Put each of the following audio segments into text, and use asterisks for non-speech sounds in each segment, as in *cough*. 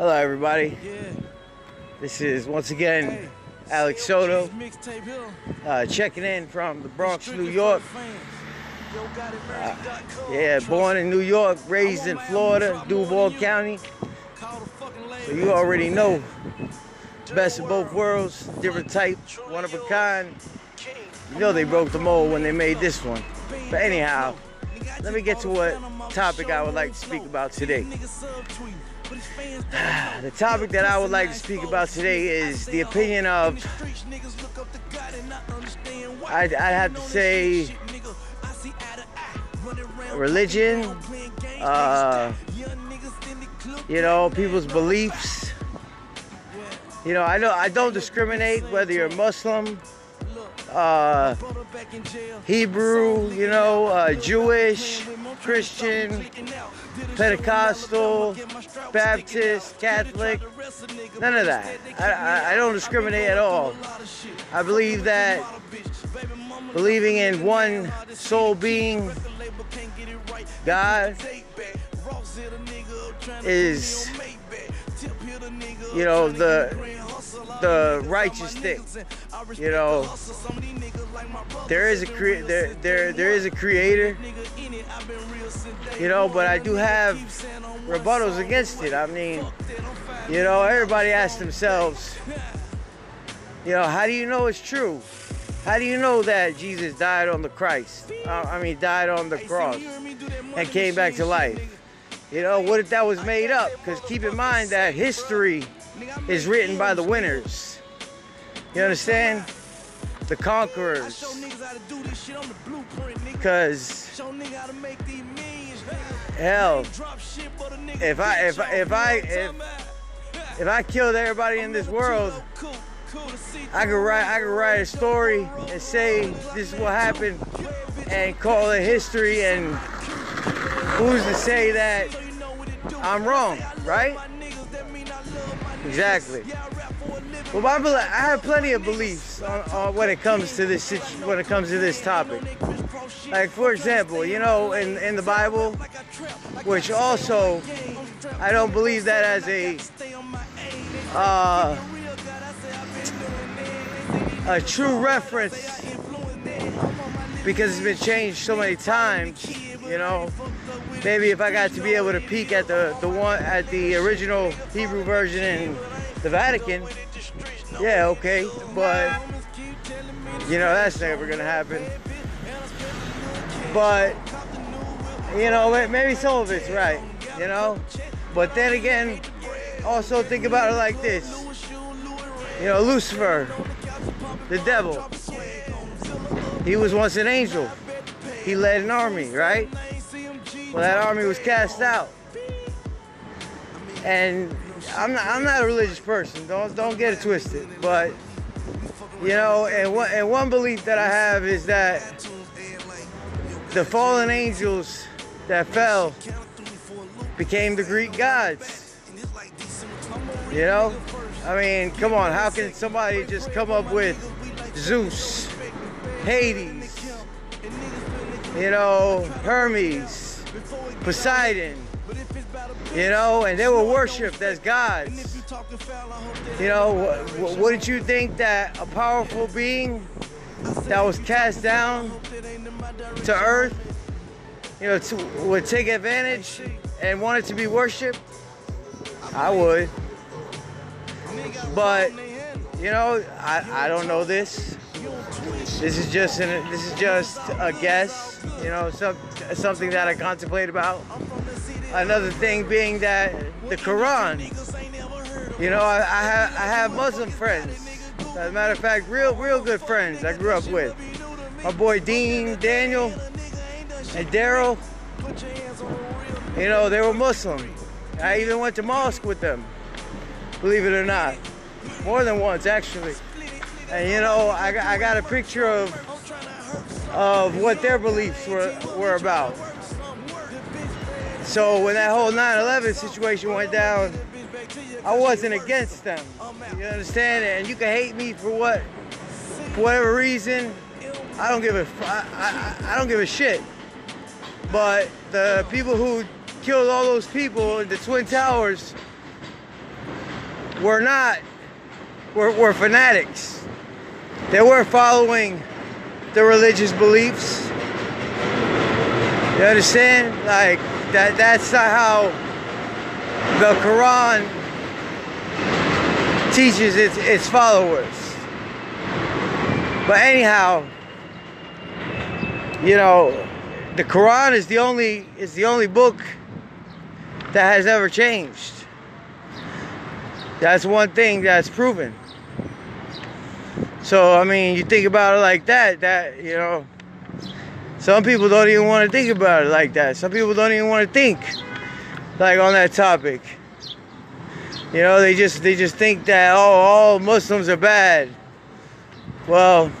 Hello, everybody. This is once again Alex Soto uh, checking in from the Bronx, New York. Uh, yeah, born in New York, raised in Florida, Duval County. So you already know. Best of both worlds, different type, one of a kind. You know they broke the mold when they made this one. But anyhow, let me get to what topic I would like to speak about today. *sighs* The topic that I would like to speak about today is the opinion of, I'd, I'd have to say, religion, uh, you know, people's beliefs. You know, I know I don't discriminate whether you're Muslim, uh, Hebrew, you know, uh, Jewish, Christian, Pentecostal, Baptist, Catholic, none of that. I, I, I don't discriminate at all. I believe that believing in one soul being, God, is, you know, the the righteous thing. You know, there is a cre- there there there is a creator. You know, but I do have rebuttals against it. I mean, you know, everybody asks themselves, you know, how do you know it's true? How do you know that Jesus died on the Christ? Uh, I mean, died on the cross and came back to life? You know, what if that was made up? Because keep in mind that history is written by the winners. You understand? The conquerors. Because hell, if I if I if I if, if I killed everybody in this world, I could write I could write a story and say this is what happened and call it history and who's to say that I'm wrong, right? Exactly. Well, my, I have plenty of beliefs on, on when it comes to this when it comes to this topic. Like for example, you know, in in the Bible, which also I don't believe that as a uh, a true reference because it's been changed so many times. You know, maybe if I got to be able to peek at the the one at the original Hebrew version in the Vatican, yeah, okay, but you know that's never gonna happen. But you know, maybe some of it's right, you know. But then again, also think about it like this. You know, Lucifer, the devil. He was once an angel. He led an army, right? Well, that army was cast out. And I'm not, I'm not a religious person. Don't don't get it twisted. But you know, and one and one belief that I have is that the fallen angels that fell became the Greek gods. You know, I mean, come on, how can somebody just come up with Zeus, Hades, you know, Hermes, Poseidon, you know, and they were worshipped as gods. You know, wouldn't you think that a powerful being that was cast down to earth, you know, to, would take advantage and wanted to be worshipped? I would. But, you know, I, I don't know this. This is just an, this is just a guess, you know, some, something that I contemplate about. Another thing being that the Quran, you know, I, I, have, I have Muslim friends. As a matter of fact, real real good friends I grew up with. My boy Dean, Daniel, and Daryl. You know, they were Muslim. I even went to mosque with them, believe it or not. More than once, actually. And you know, I, I got a picture of of what their beliefs were, were about. So when that whole 9-11 situation went down, I wasn't against them. You understand? And you can hate me for what, for whatever reason. I don't give a, I, I, I don't give a shit. But the people who killed all those people in the Twin Towers, were not were, were fanatics. They were following the religious beliefs. You understand? Like that that's not how the Quran teaches its its followers. But anyhow, you know, the Quran is the only is the only book that has ever changed. That's one thing that's proven. So I mean, you think about it like that. That you know, some people don't even want to think about it like that. Some people don't even want to think like on that topic. You know, they just they just think that oh, all Muslims are bad. Well,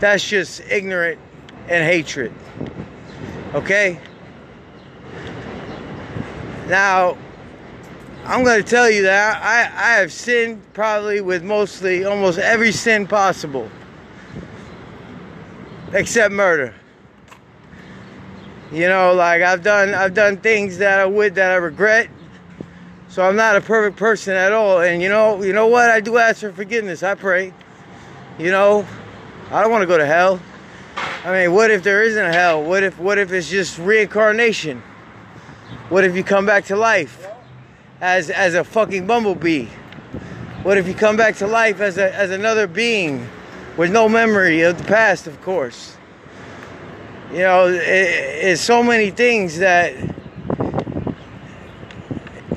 that's just ignorant and hatred. Okay? Now, I'm going to tell you that I, I have sinned probably with mostly almost every sin possible, except murder. You know, like I've done I've done things that I would that I regret. So I'm not a perfect person at all. And you know, you know what? I do ask for forgiveness. I pray. You know, I don't want to go to hell. I mean, what if there isn't a hell? What if what if it's just reincarnation? What if you come back to life? as as a fucking bumblebee? What if you come back to life as a as another being with no memory of the past, of course? You know, it, it's so many things that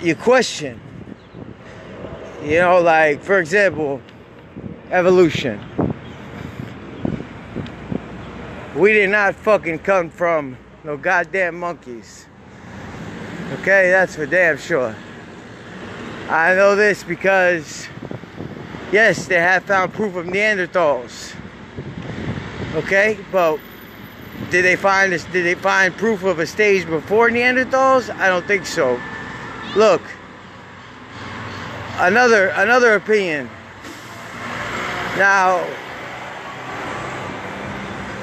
you question. You know, like for example, evolution. We did not fucking come from no goddamn monkeys. Okay, that's for damn sure. I know this because, yes, they have found proof of Neanderthals. Okay, but did they find this? Did they find proof of a stage before Neanderthals? I don't think so. Look, another another opinion. Now,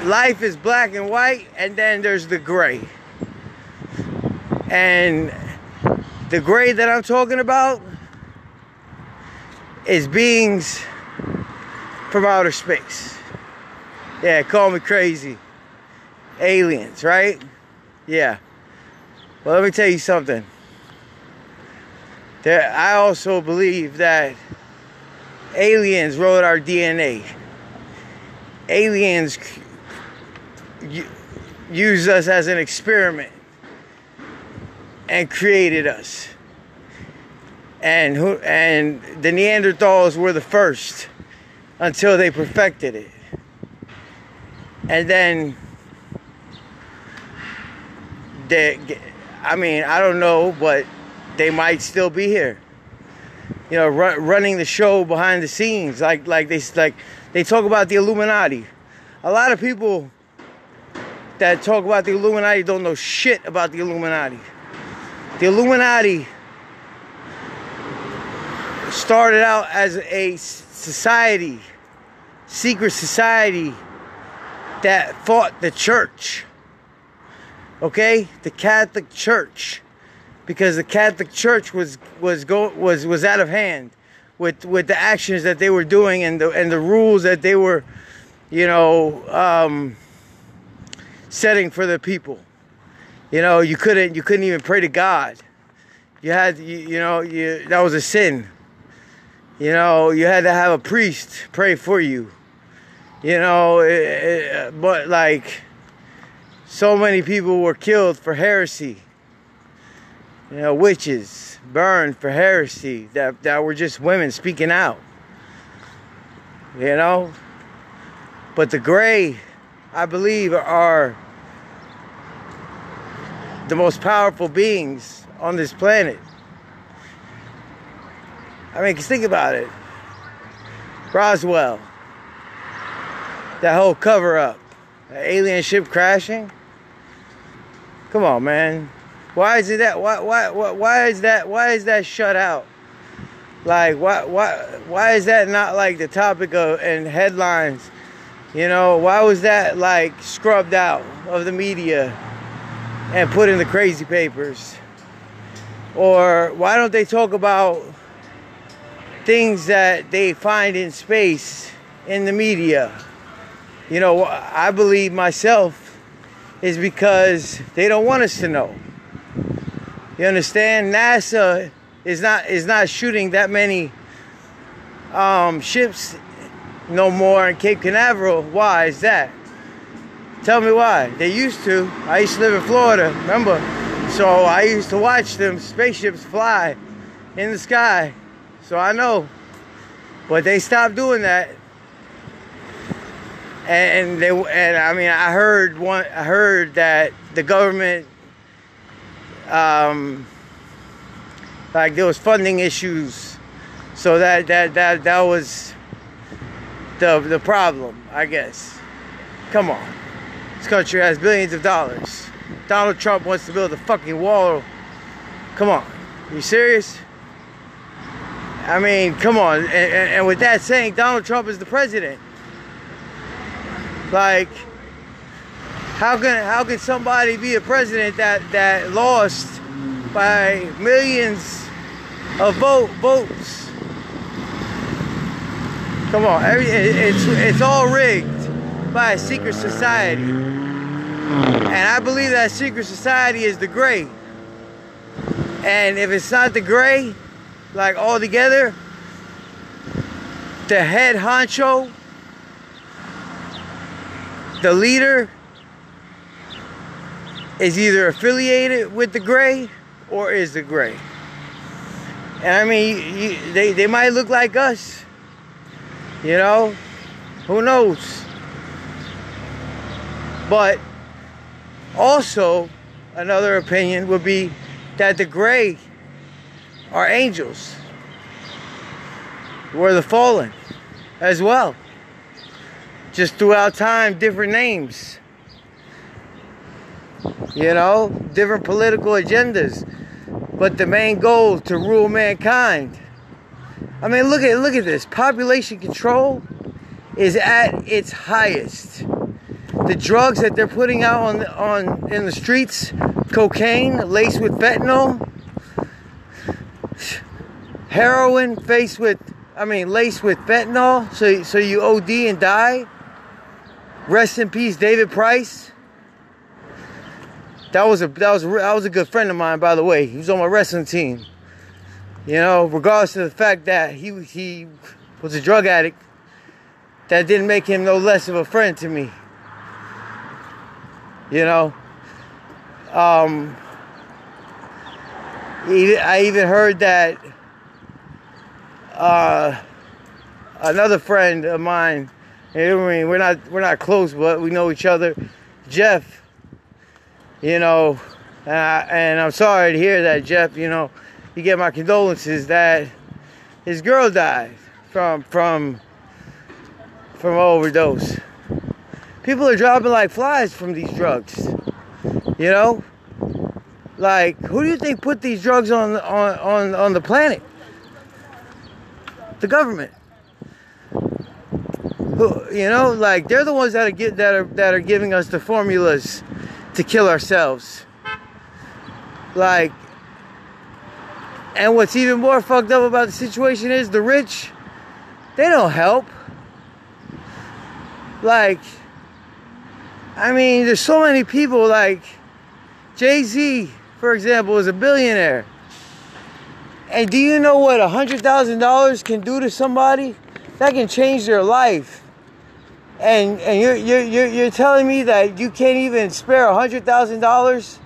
life is black and white, and then there's the gray. And the gray that I'm talking about is beings from outer space. Yeah, call me crazy. Aliens, right? Yeah. Well, let me tell you something. There, I also believe that aliens wrote our DNA. Aliens used us as an experiment and created us and who and the Neanderthals were the first until they perfected it. And then they I mean, I don't know, but they might still be here. You know, run, running the show behind the scenes like like they like they talk about the Illuminati. A lot of people that talk about the Illuminati don't know shit about the Illuminati. The Illuminati started out as a society, secret society that fought the church. Okay? The Catholic Church. Because the Catholic Church was was go was was out of hand with with the actions that they were doing and the and the rules that they were, you know, um, setting for the people. You know, you couldn't you couldn't even pray to God. You had you, you know, you that was a sin. You know, you had to have a priest pray for you. You know, it, it, but like, so many people were killed for heresy. You know, witches burned for heresy that, that were just women speaking out. You know? But the gray, I believe, are the most powerful beings on this planet. I mean, cause think about it. Roswell. That whole cover up. alien ship crashing. Come on, man. Why is it that why why why is that why is that shut out? Like why why why is that not like the topic of and headlines? You know, why was that like scrubbed out of the media and put in the crazy papers? Or why don't they talk about things that they find in space in the media. You know, I believe myself is because they don't want us to know. You understand? NASA is not is not shooting that many um, ships no more in Cape Canaveral. Why is that? Tell me why. They used to. I used to live in Florida, remember? So I used to watch them spaceships fly in the sky. So I know. But they stopped doing that. And they and I mean I heard one I heard that the government um like there was funding issues. So that that that that was the the problem, I guess. Come on. This country has billions of dollars. Donald Trump wants to build a fucking wall. Come on. You serious? I mean, come on. And, and, with that saying, Donald Trump is the president. Like, how can how can somebody be a president that that lost by millions of vote votes? Come on, every, it's it's all rigged by a secret society. And I believe that secret society is the gray. And if it's not the gray, like all together, the head honcho, the leader, is either affiliated with the gray or is the gray. And I mean, you, they, they might look like us, you know, who knows? But also, another opinion would be that the gray are angels. We're the fallen as well. Just throughout time, different names. You know, different political agendas. But the main goal to rule mankind. I mean, look at look at this. Population control is at its highest the drugs that they're putting out on on in the streets, cocaine laced with fentanyl, heroin faced with, I mean, laced with fentanyl, so so you OD and die. Rest in peace, David Price. That was a that was that was a good friend of mine, by the way. He was on my wrestling team. You know, regardless of the fact that he he was a drug addict, that didn't make him no less of a friend to me. You know, um, I even heard that uh, another friend of mine. I mean, we're not we're not close, but we know each other. Jeff, you know, and, I, and I'm sorry to hear that, Jeff. You know, you get my condolences that his girl died from from from overdose people are dropping like flies from these drugs. You know? Like, who do you think put these drugs on on on, on the planet? The government. Who, you know, like they're the ones that are get that are that are giving us the formulas to kill ourselves. Like and what's even more fucked up about the situation is the rich, they don't help. Like I mean, there's so many people like Jay Z, for example, is a billionaire. And do you know what $100,000 can do to somebody? That can change their life. And, and you're, you're, you're, telling me that you can't even spare $100,000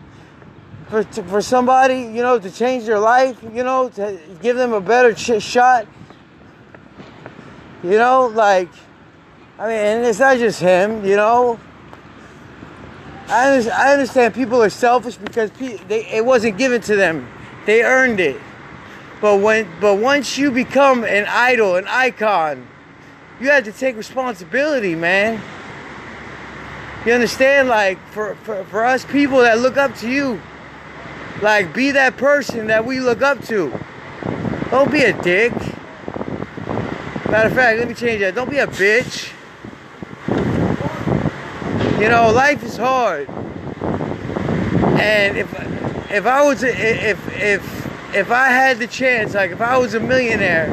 for, for somebody, you know, to change their life, you know, to give them a better ch- shot? You know, like, I mean, and it's not just him, you know. I, I understand people are selfish because they, it wasn't given to them. They earned it. But when but once you become an idol, an icon, you have to take responsibility, man. You understand? Like for, for, for us people that look up to you, like be that person that we look up to. Don't be a dick. Matter of fact, let me change that. Don't be a bitch. You know, life is hard. And if if I was if if if I had the chance, like if I was a millionaire,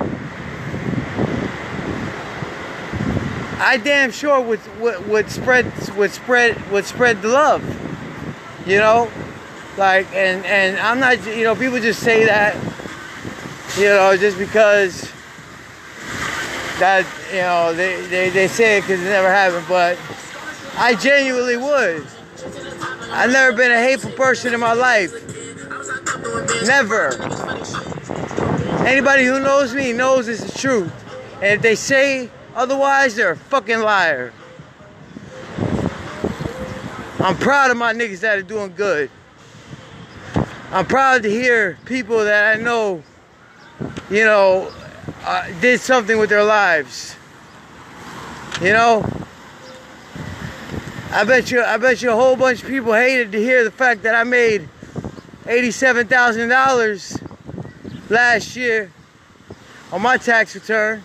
I damn sure would would, would spread would spread would spread the love. You know? Like and and I'm not you know, people just say that you know, just because that you know they, they, they say it because it never happened, but I genuinely would. I've never been a hateful person in my life. Never. Anybody who knows me knows it's the truth. And if they say otherwise, they're a fucking liar. I'm proud of my niggas that are doing good. I'm proud to hear people that I know, you know, uh, did something with their lives. You know, I bet you, I bet you a whole bunch of people hated to hear the fact that I made eighty-seven thousand dollars last year on my tax return.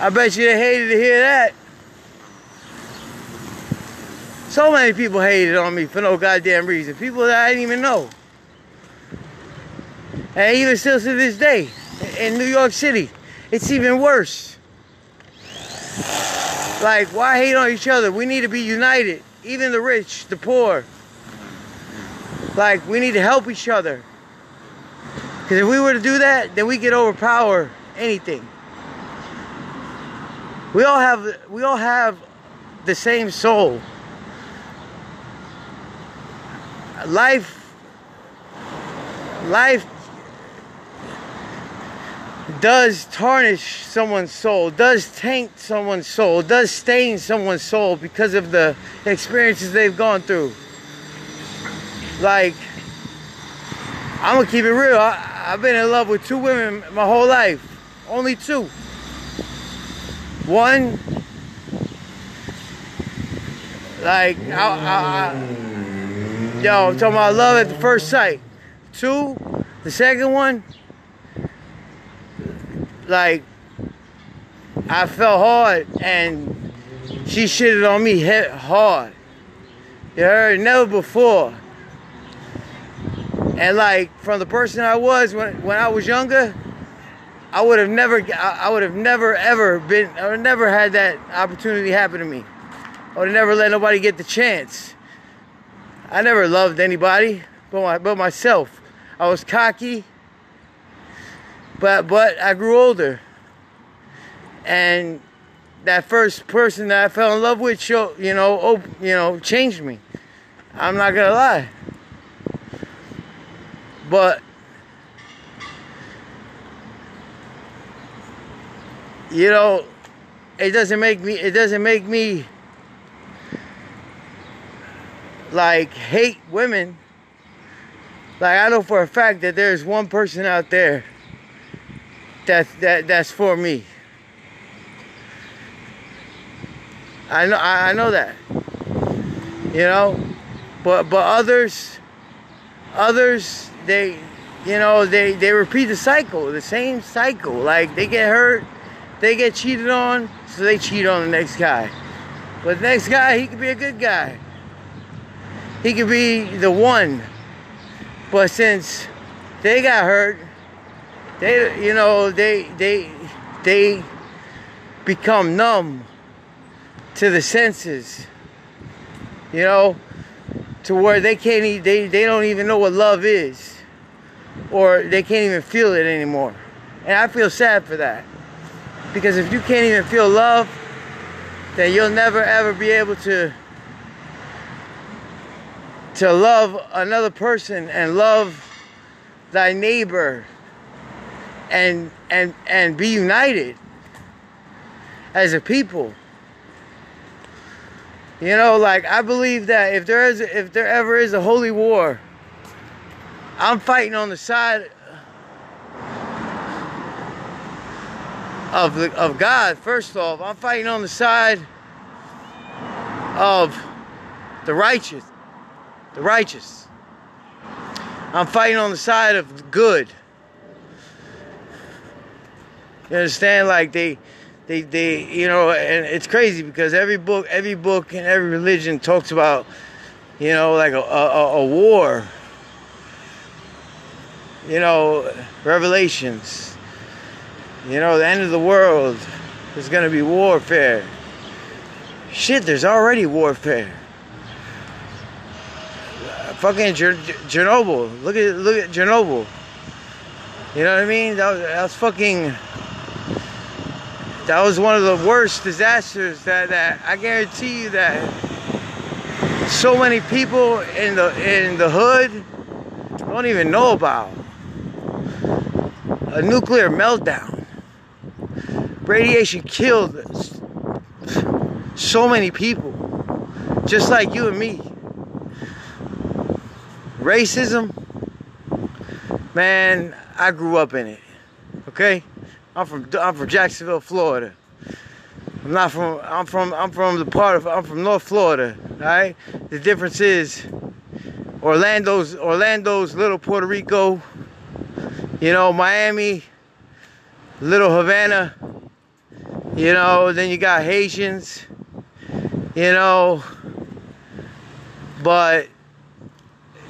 I bet you they hated to hear that. So many people hated on me for no goddamn reason. People that I didn't even know. And even still to this day, in New York City, it's even worse. Like, why hate on each other? We need to be united. Even the rich, the poor. Like, we need to help each other. Because if we were to do that, then we could overpower anything. We all have we all have the same soul. Life life does tarnish someone's soul, does taint someone's soul, does stain someone's soul because of the experiences they've gone through. Like, I'm gonna keep it real. I, have been in love with two women my whole life, only two. One, like, I, I, I, yo, I'm talking about love at the first sight. Two, the second one, like I felt hard and she shitted on me hard. You heard never before. And like from the person I was when when I was younger, I would have never I would have never ever been I would never had that opportunity happen to me. I would never let nobody get the chance. I never loved anybody but my, but myself. I was cocky. But but I grew older, and that first person that I fell in love with, you know, you know, changed me. I'm not gonna lie. But you know, it doesn't make me. It doesn't make me like hate women. Like I know for a fact that there's one person out there that that that's for me. I know I, I know that. You know? But but others others they you know they they repeat the cycle, the same cycle. Like they get hurt, they get cheated on, so they cheat on the next guy. But the next guy, he could be a good guy. He could be the one. But since they got hurt, they you know they they they become numb to the senses you know to where they can't they, they don't even know what love is or they can't even feel it anymore and i feel sad for that because if you can't even feel love then you'll never ever be able to to love another person and love thy neighbor and and and be united as a people. You know, like I believe that if there is if there ever is a holy war, I'm fighting on the side of the, of God. First off, I'm fighting on the side of the righteous, the righteous. I'm fighting on the side of good. You understand? Like they, they, they, you know, and it's crazy because every book, every book, and every religion talks about, you know, like a, a, a war. You know, revelations. You know, the end of the world. there's gonna be warfare. Shit, there's already warfare. Fucking Chernobyl. Look at look at Chernobyl. You know what I mean? That was, that was fucking. That was one of the worst disasters that, that I guarantee you that so many people in the in the hood don't even know about a nuclear meltdown. Radiation killed so many people, just like you and me. Racism, man, I grew up in it. Okay, I'm from I'm from Jacksonville, Florida. I'm not from I'm from I'm from the part of I'm from North Florida. All right. The difference is Orlando's Orlando's little Puerto Rico. You know Miami, little Havana. You know then you got Haitians. You know, but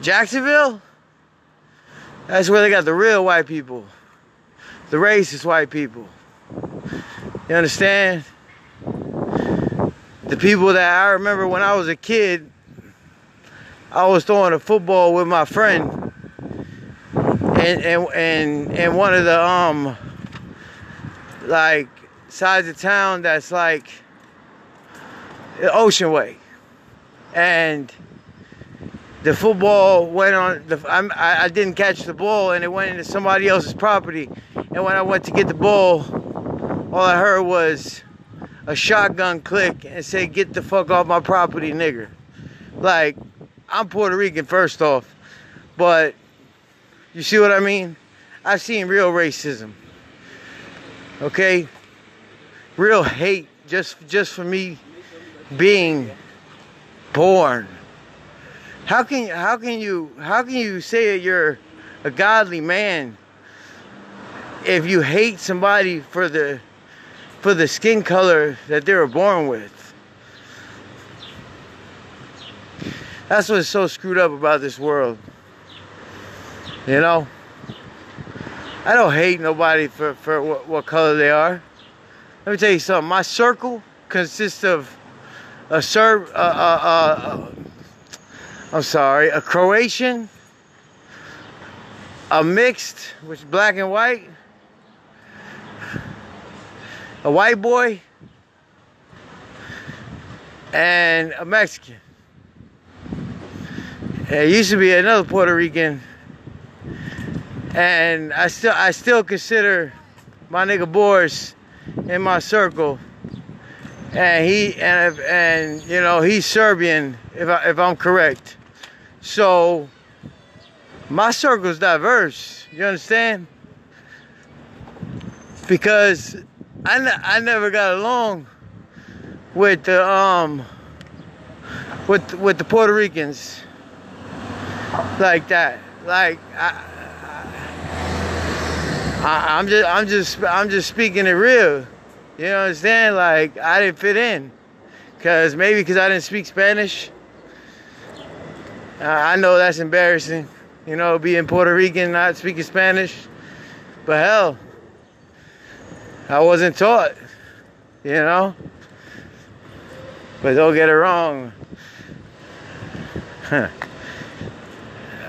Jacksonville, that's where they got the real white people, the racist white people. You understand? The people that I remember when I was a kid, I was throwing a football with my friend, and and and and one of the um like sides of town that's like Ocean Way, and the football went on. The, I, I didn't catch the ball, and it went into somebody else's property. And when I went to get the ball, all I heard was a shotgun click and say, "Get the fuck off my property, nigger." Like, I'm Puerto Rican first off, but you see what I mean? I've seen real racism. Okay, real hate just just for me being born. How can how can you how can you say you're a godly man if you hate somebody for the for the skin color that they were born with? That's what's so screwed up about this world. You know? I don't hate nobody for, for what, what color they are. Let me tell you something. My circle consists of a Serb, uh, uh, uh, I'm sorry, a Croatian, a mixed, which is black and white, a white boy, and a Mexican. It used to be another Puerto Rican, and I still I still consider my nigga Boris in my circle and he and and you know he's Serbian if I, if I'm correct. So my circle's diverse. You understand? Because I, I never got along with the um with with the Puerto Ricans like that. Like I, I, I'm just I'm just I'm just speaking it real. You know what I'm saying? Like, I didn't fit in. Because maybe because I didn't speak Spanish. Uh, I know that's embarrassing. You know, being Puerto Rican, not speaking Spanish. But hell, I wasn't taught. You know? But don't get it wrong. *laughs*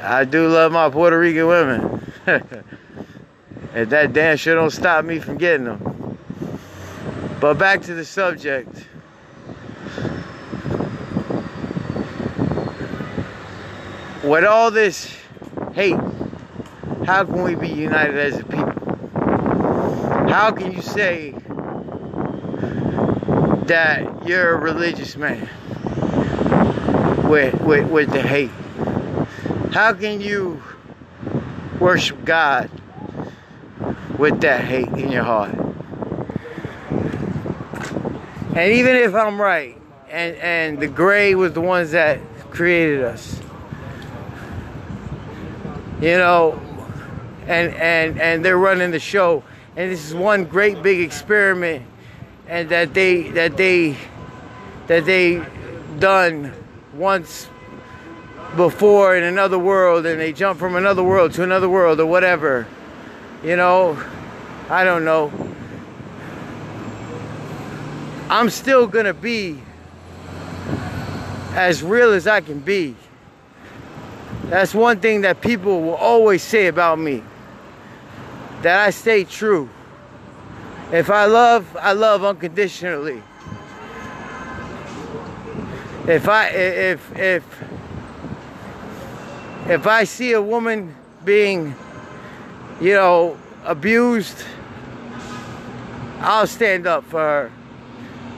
I do love my Puerto Rican women. *laughs* and that damn sure don't stop me from getting them. But back to the subject. With all this hate, how can we be united as a people? How can you say that you're a religious man with, with, with the hate? How can you worship God with that hate in your heart? And even if I'm right, and, and the gray was the ones that created us, you know, and, and, and they're running the show. And this is one great big experiment and that they that they that they done once before in another world and they jump from another world to another world or whatever. You know, I don't know. I'm still gonna be as real as I can be. That's one thing that people will always say about me. That I stay true. If I love, I love unconditionally. If I if if if I see a woman being, you know, abused, I'll stand up for her.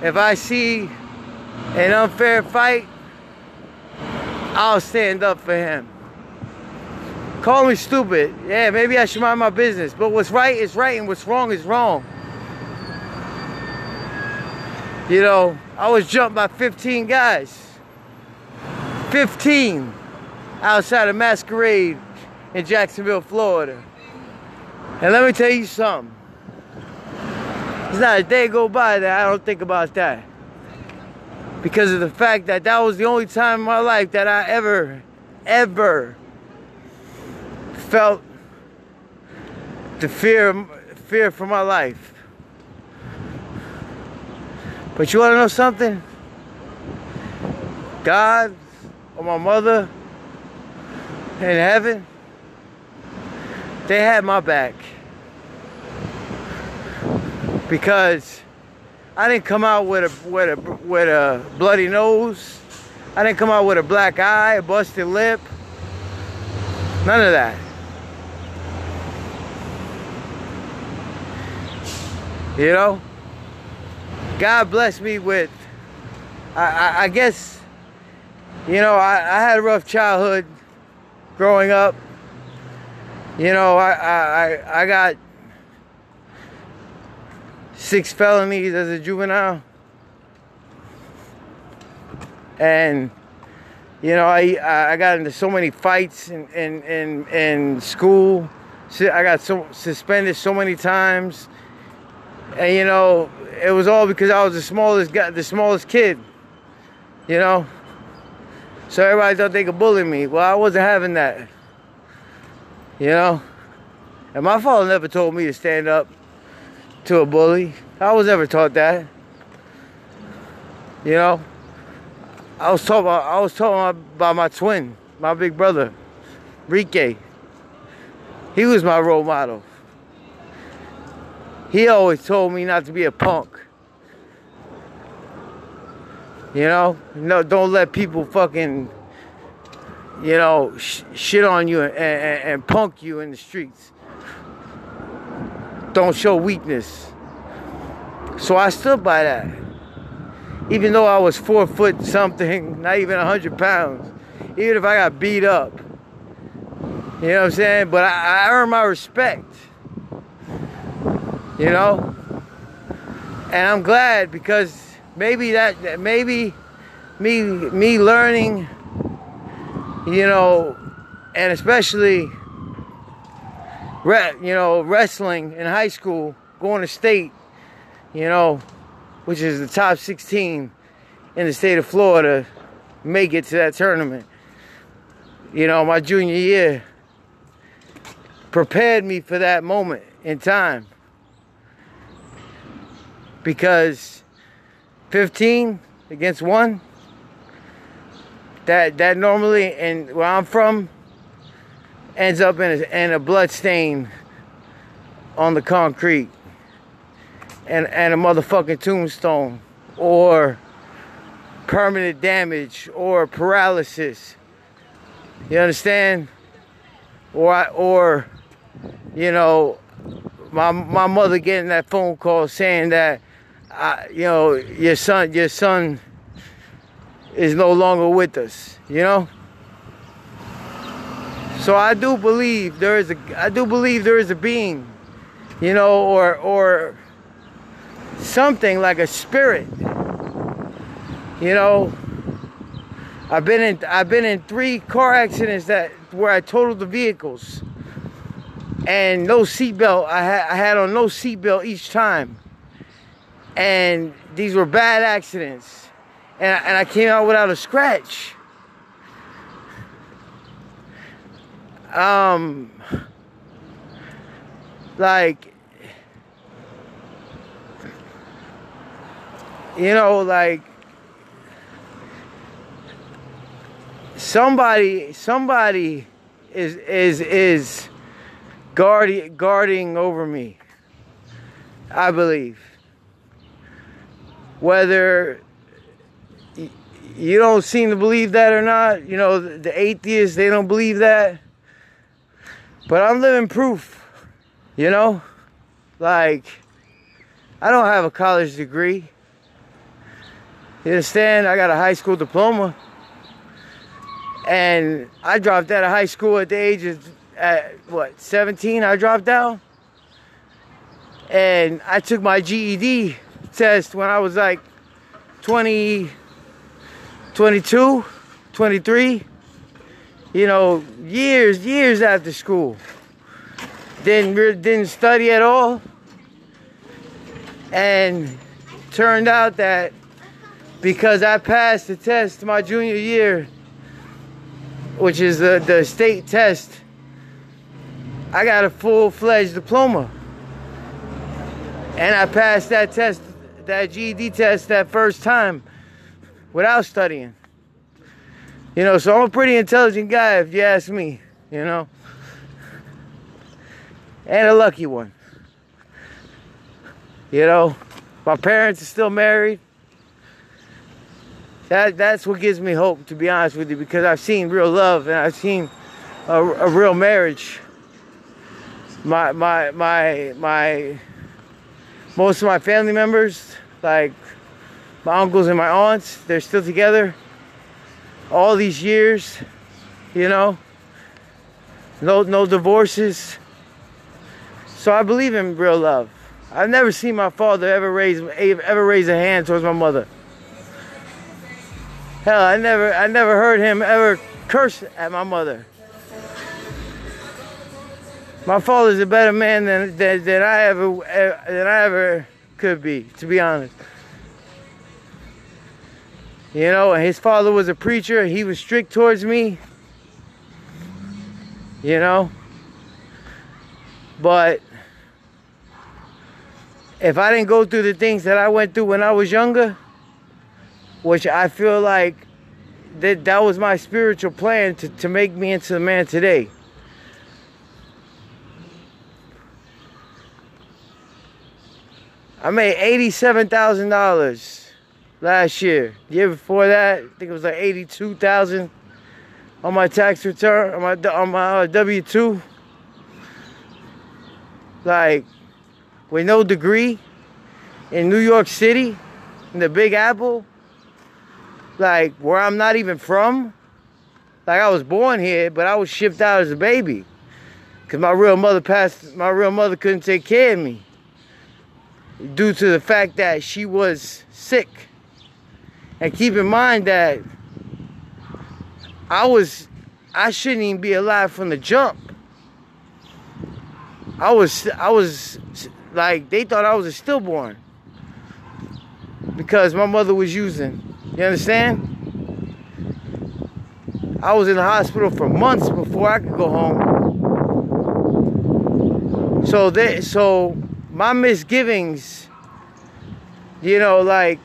If I see an unfair fight, I'll stand up for him. Call me stupid. Yeah, maybe I should mind my business. But what's right is right and what's wrong is wrong. You know, I was jumped by 15 guys. 15 outside of Masquerade in Jacksonville, Florida. And let me tell you something. It's not a day go by that I don't think about that. Because of the fact that that was the only time in my life that I ever, ever felt the fear, fear for my life. But you want to know something? God or my mother in heaven, they had my back. Because I didn't come out with a with a with a bloody nose. I didn't come out with a black eye, a busted lip. None of that. You know? God blessed me with I, I, I guess you know I, I had a rough childhood growing up. You know, I, I, I got six felonies as a juvenile. And, you know, I, I got into so many fights in, in, in, in school. I got so suspended so many times. And, you know, it was all because I was the smallest guy, the smallest kid, you know. So everybody thought they could bully me. Well, I wasn't having that. You know? And my father never told me to stand up to a bully. I was never taught that. You know? I was taught about, I was taught by my twin, my big brother, Rike. He was my role model. He always told me not to be a punk. You know, no, don't let people fucking, you know, sh- shit on you and, and, and punk you in the streets. Don't show weakness. So I stood by that. Even though I was four foot something, *laughs* not even a hundred pounds, even if I got beat up, you know what I'm saying? But I, I earned my respect. You know? And I'm glad because maybe that maybe me me learning you know and especially you know wrestling in high school going to state you know which is the top 16 in the state of Florida make it to that tournament you know my junior year prepared me for that moment in time because 15 against one. That that normally and where I'm from ends up in a, in a blood stain on the concrete and and a motherfucking tombstone or permanent damage or paralysis. You understand? Or or you know my my mother getting that phone call saying that I, you know, your son, your son is no longer with us, you know? So I do believe there is a, I do believe there is a being, you know, or, or something like a spirit, you know? I've been in, I've been in three car accidents that, where I totaled the vehicles and no seatbelt. I had, I had on no seatbelt each time and these were bad accidents and I, and I came out without a scratch um like you know, like somebody somebody is is is guarding guarding over me. I believe. Whether you don't seem to believe that or not, you know, the atheists, they don't believe that. But I'm living proof, you know? Like, I don't have a college degree. You understand? I got a high school diploma. And I dropped out of high school at the age of, at, what, 17? I dropped out. And I took my GED test when I was like 20, 22, 23. You know, years, years after school. Didn't, didn't study at all. And turned out that because I passed the test my junior year, which is the, the state test, I got a full-fledged diploma. And I passed that test, that GED test that first time without studying. You know, so I'm a pretty intelligent guy if you ask me, you know. And a lucky one. You know, my parents are still married. That that's what gives me hope, to be honest with you, because I've seen real love and I've seen a, a real marriage. My my my my most of my family members, like my uncles and my aunts, they're still together. All these years, you know. No no divorces. So I believe in real love. I've never seen my father ever raise ever raise a hand towards my mother. Hell, I never I never heard him ever curse at my mother. My father's a better man than, than, than I ever than I ever could be, to be honest. You know, his father was a preacher. He was strict towards me. You know. But if I didn't go through the things that I went through when I was younger, which I feel like that that was my spiritual plan to, to make me into the man today. I made $87,000 last year. The year before that, I think it was like 82,000 on my tax return, on my, on my uh, W-2. Like, with no degree in New York City, in the Big Apple, like where I'm not even from. Like I was born here, but I was shipped out as a baby. Cause my real mother passed, my real mother couldn't take care of me. Due to the fact that she was sick. And keep in mind that I was, I shouldn't even be alive from the jump. I was, I was, like, they thought I was a stillborn. Because my mother was using. You understand? I was in the hospital for months before I could go home. So they, so my misgivings, you know, like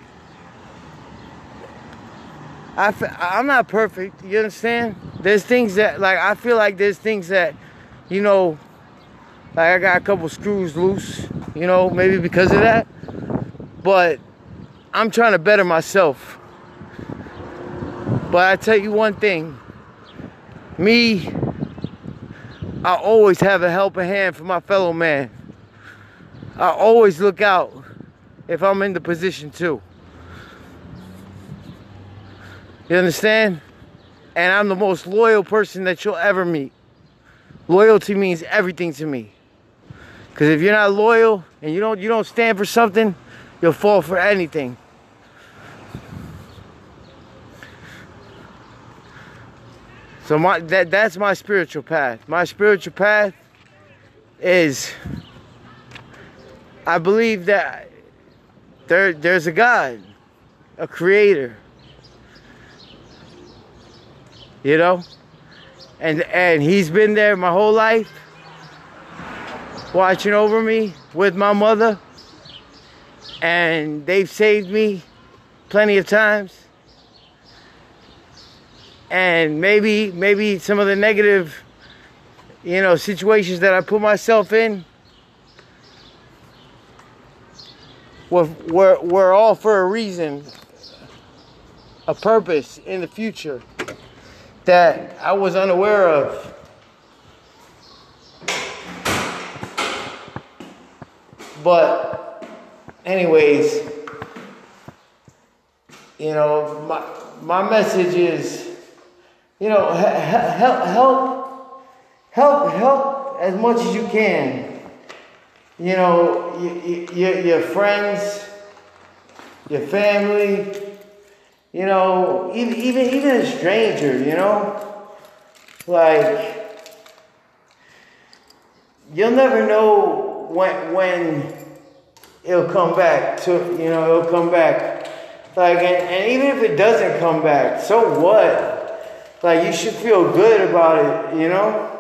I, I'm not perfect. You understand? There's things that, like, I feel like there's things that, you know, like I got a couple screws loose, you know, maybe because of that. But I'm trying to better myself. But I tell you one thing, me, I always have a helping hand for my fellow man. I always look out if I'm in the position to. You understand? And I'm the most loyal person that you'll ever meet. Loyalty means everything to me. Cause if you're not loyal and you don't you don't stand for something, you'll fall for anything. So my that that's my spiritual path. My spiritual path is I believe that there there's a God, a creator. You know? And and he's been there my whole life watching over me with my mother and they've saved me plenty of times. And maybe maybe some of the negative you know situations that I put myself in were, were, were all for a reason, a purpose in the future that I was unaware of. But, anyways, you know, my, my message is, you know, help, help, help, help as much as you can. You know, your, your friends, your family, you know, even, even, even a stranger, you know, like, you'll never know when when it'll come back to you know it'll come back. Like and, and even if it doesn't come back so what? Like you should feel good about it you know?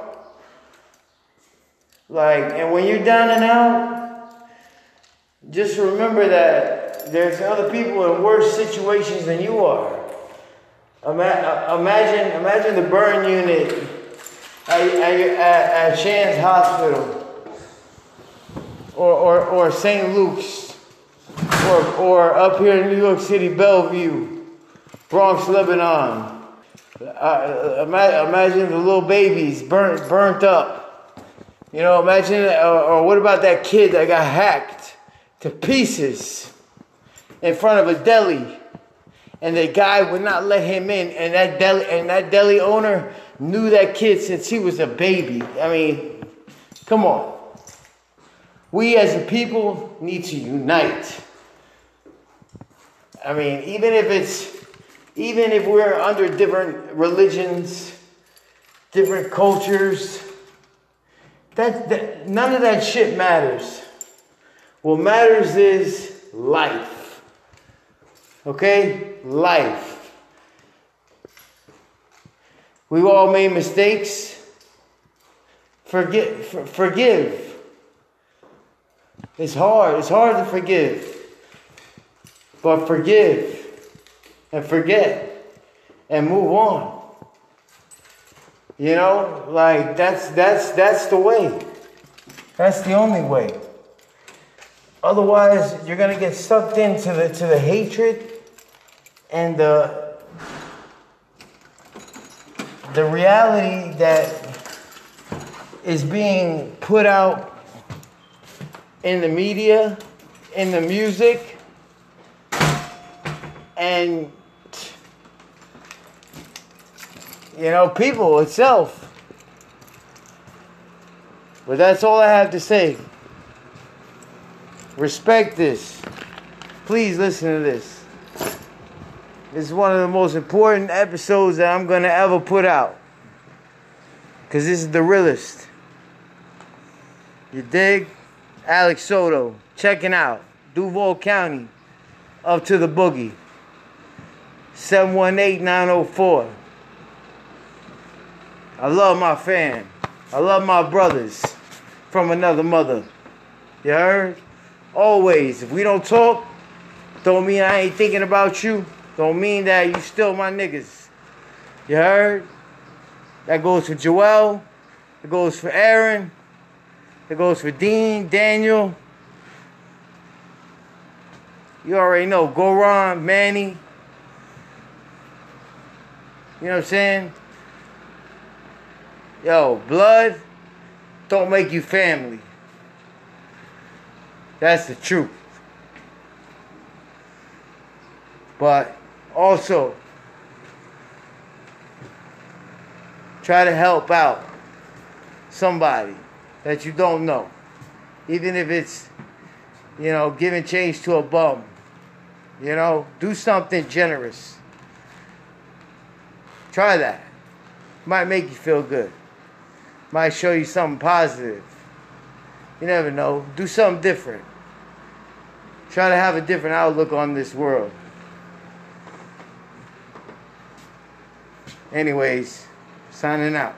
Like and when you're down and out just remember that there's other people in worse situations than you are imagine imagine the burn unit at, at, Hospital or, or, or St. Luke's, or, or up here in New York City, Bellevue, Bronx, Lebanon. Uh, imagine the little babies burnt, burnt up. You know, imagine, or, or what about that kid that got hacked to pieces in front of a deli? and the guy would not let him in and that deli and that deli owner knew that kid since he was a baby i mean come on we as a people need to unite. I mean, even if it's, even if we're under different religions, different cultures, that, that none of that shit matters. What matters is life. Okay? Life. We've all made mistakes. Forget, for, forgive. It's hard. It's hard to forgive. But forgive and forget and move on. You know, like that's that's that's the way. That's the only way. Otherwise, you're gonna get sucked into the to the hatred and the the reality that is being put out in the media, in the music, and you know, people itself. But that's all I have to say. Respect this. Please listen to this. This is one of the most important episodes that I'm going to ever put out. Because this is the realest. You dig? Alex Soto, checking out Duval County, up to the boogie. 718 904. I love my fam. I love my brothers from another mother. You heard? Always. If we don't talk, don't mean I ain't thinking about you. Don't mean that you still my niggas. You heard? That goes for Joel. It goes for Aaron. It goes for Dean, Daniel. You already know. Goron, Manny. You know what I'm saying? Yo, blood don't make you family. That's the truth. But also, try to help out somebody that you don't know. Even if it's, you know, giving change to a bum. You know, do something generous. Try that. Might make you feel good. Might show you something positive. You never know. Do something different. Try to have a different outlook on this world. Anyways, signing out.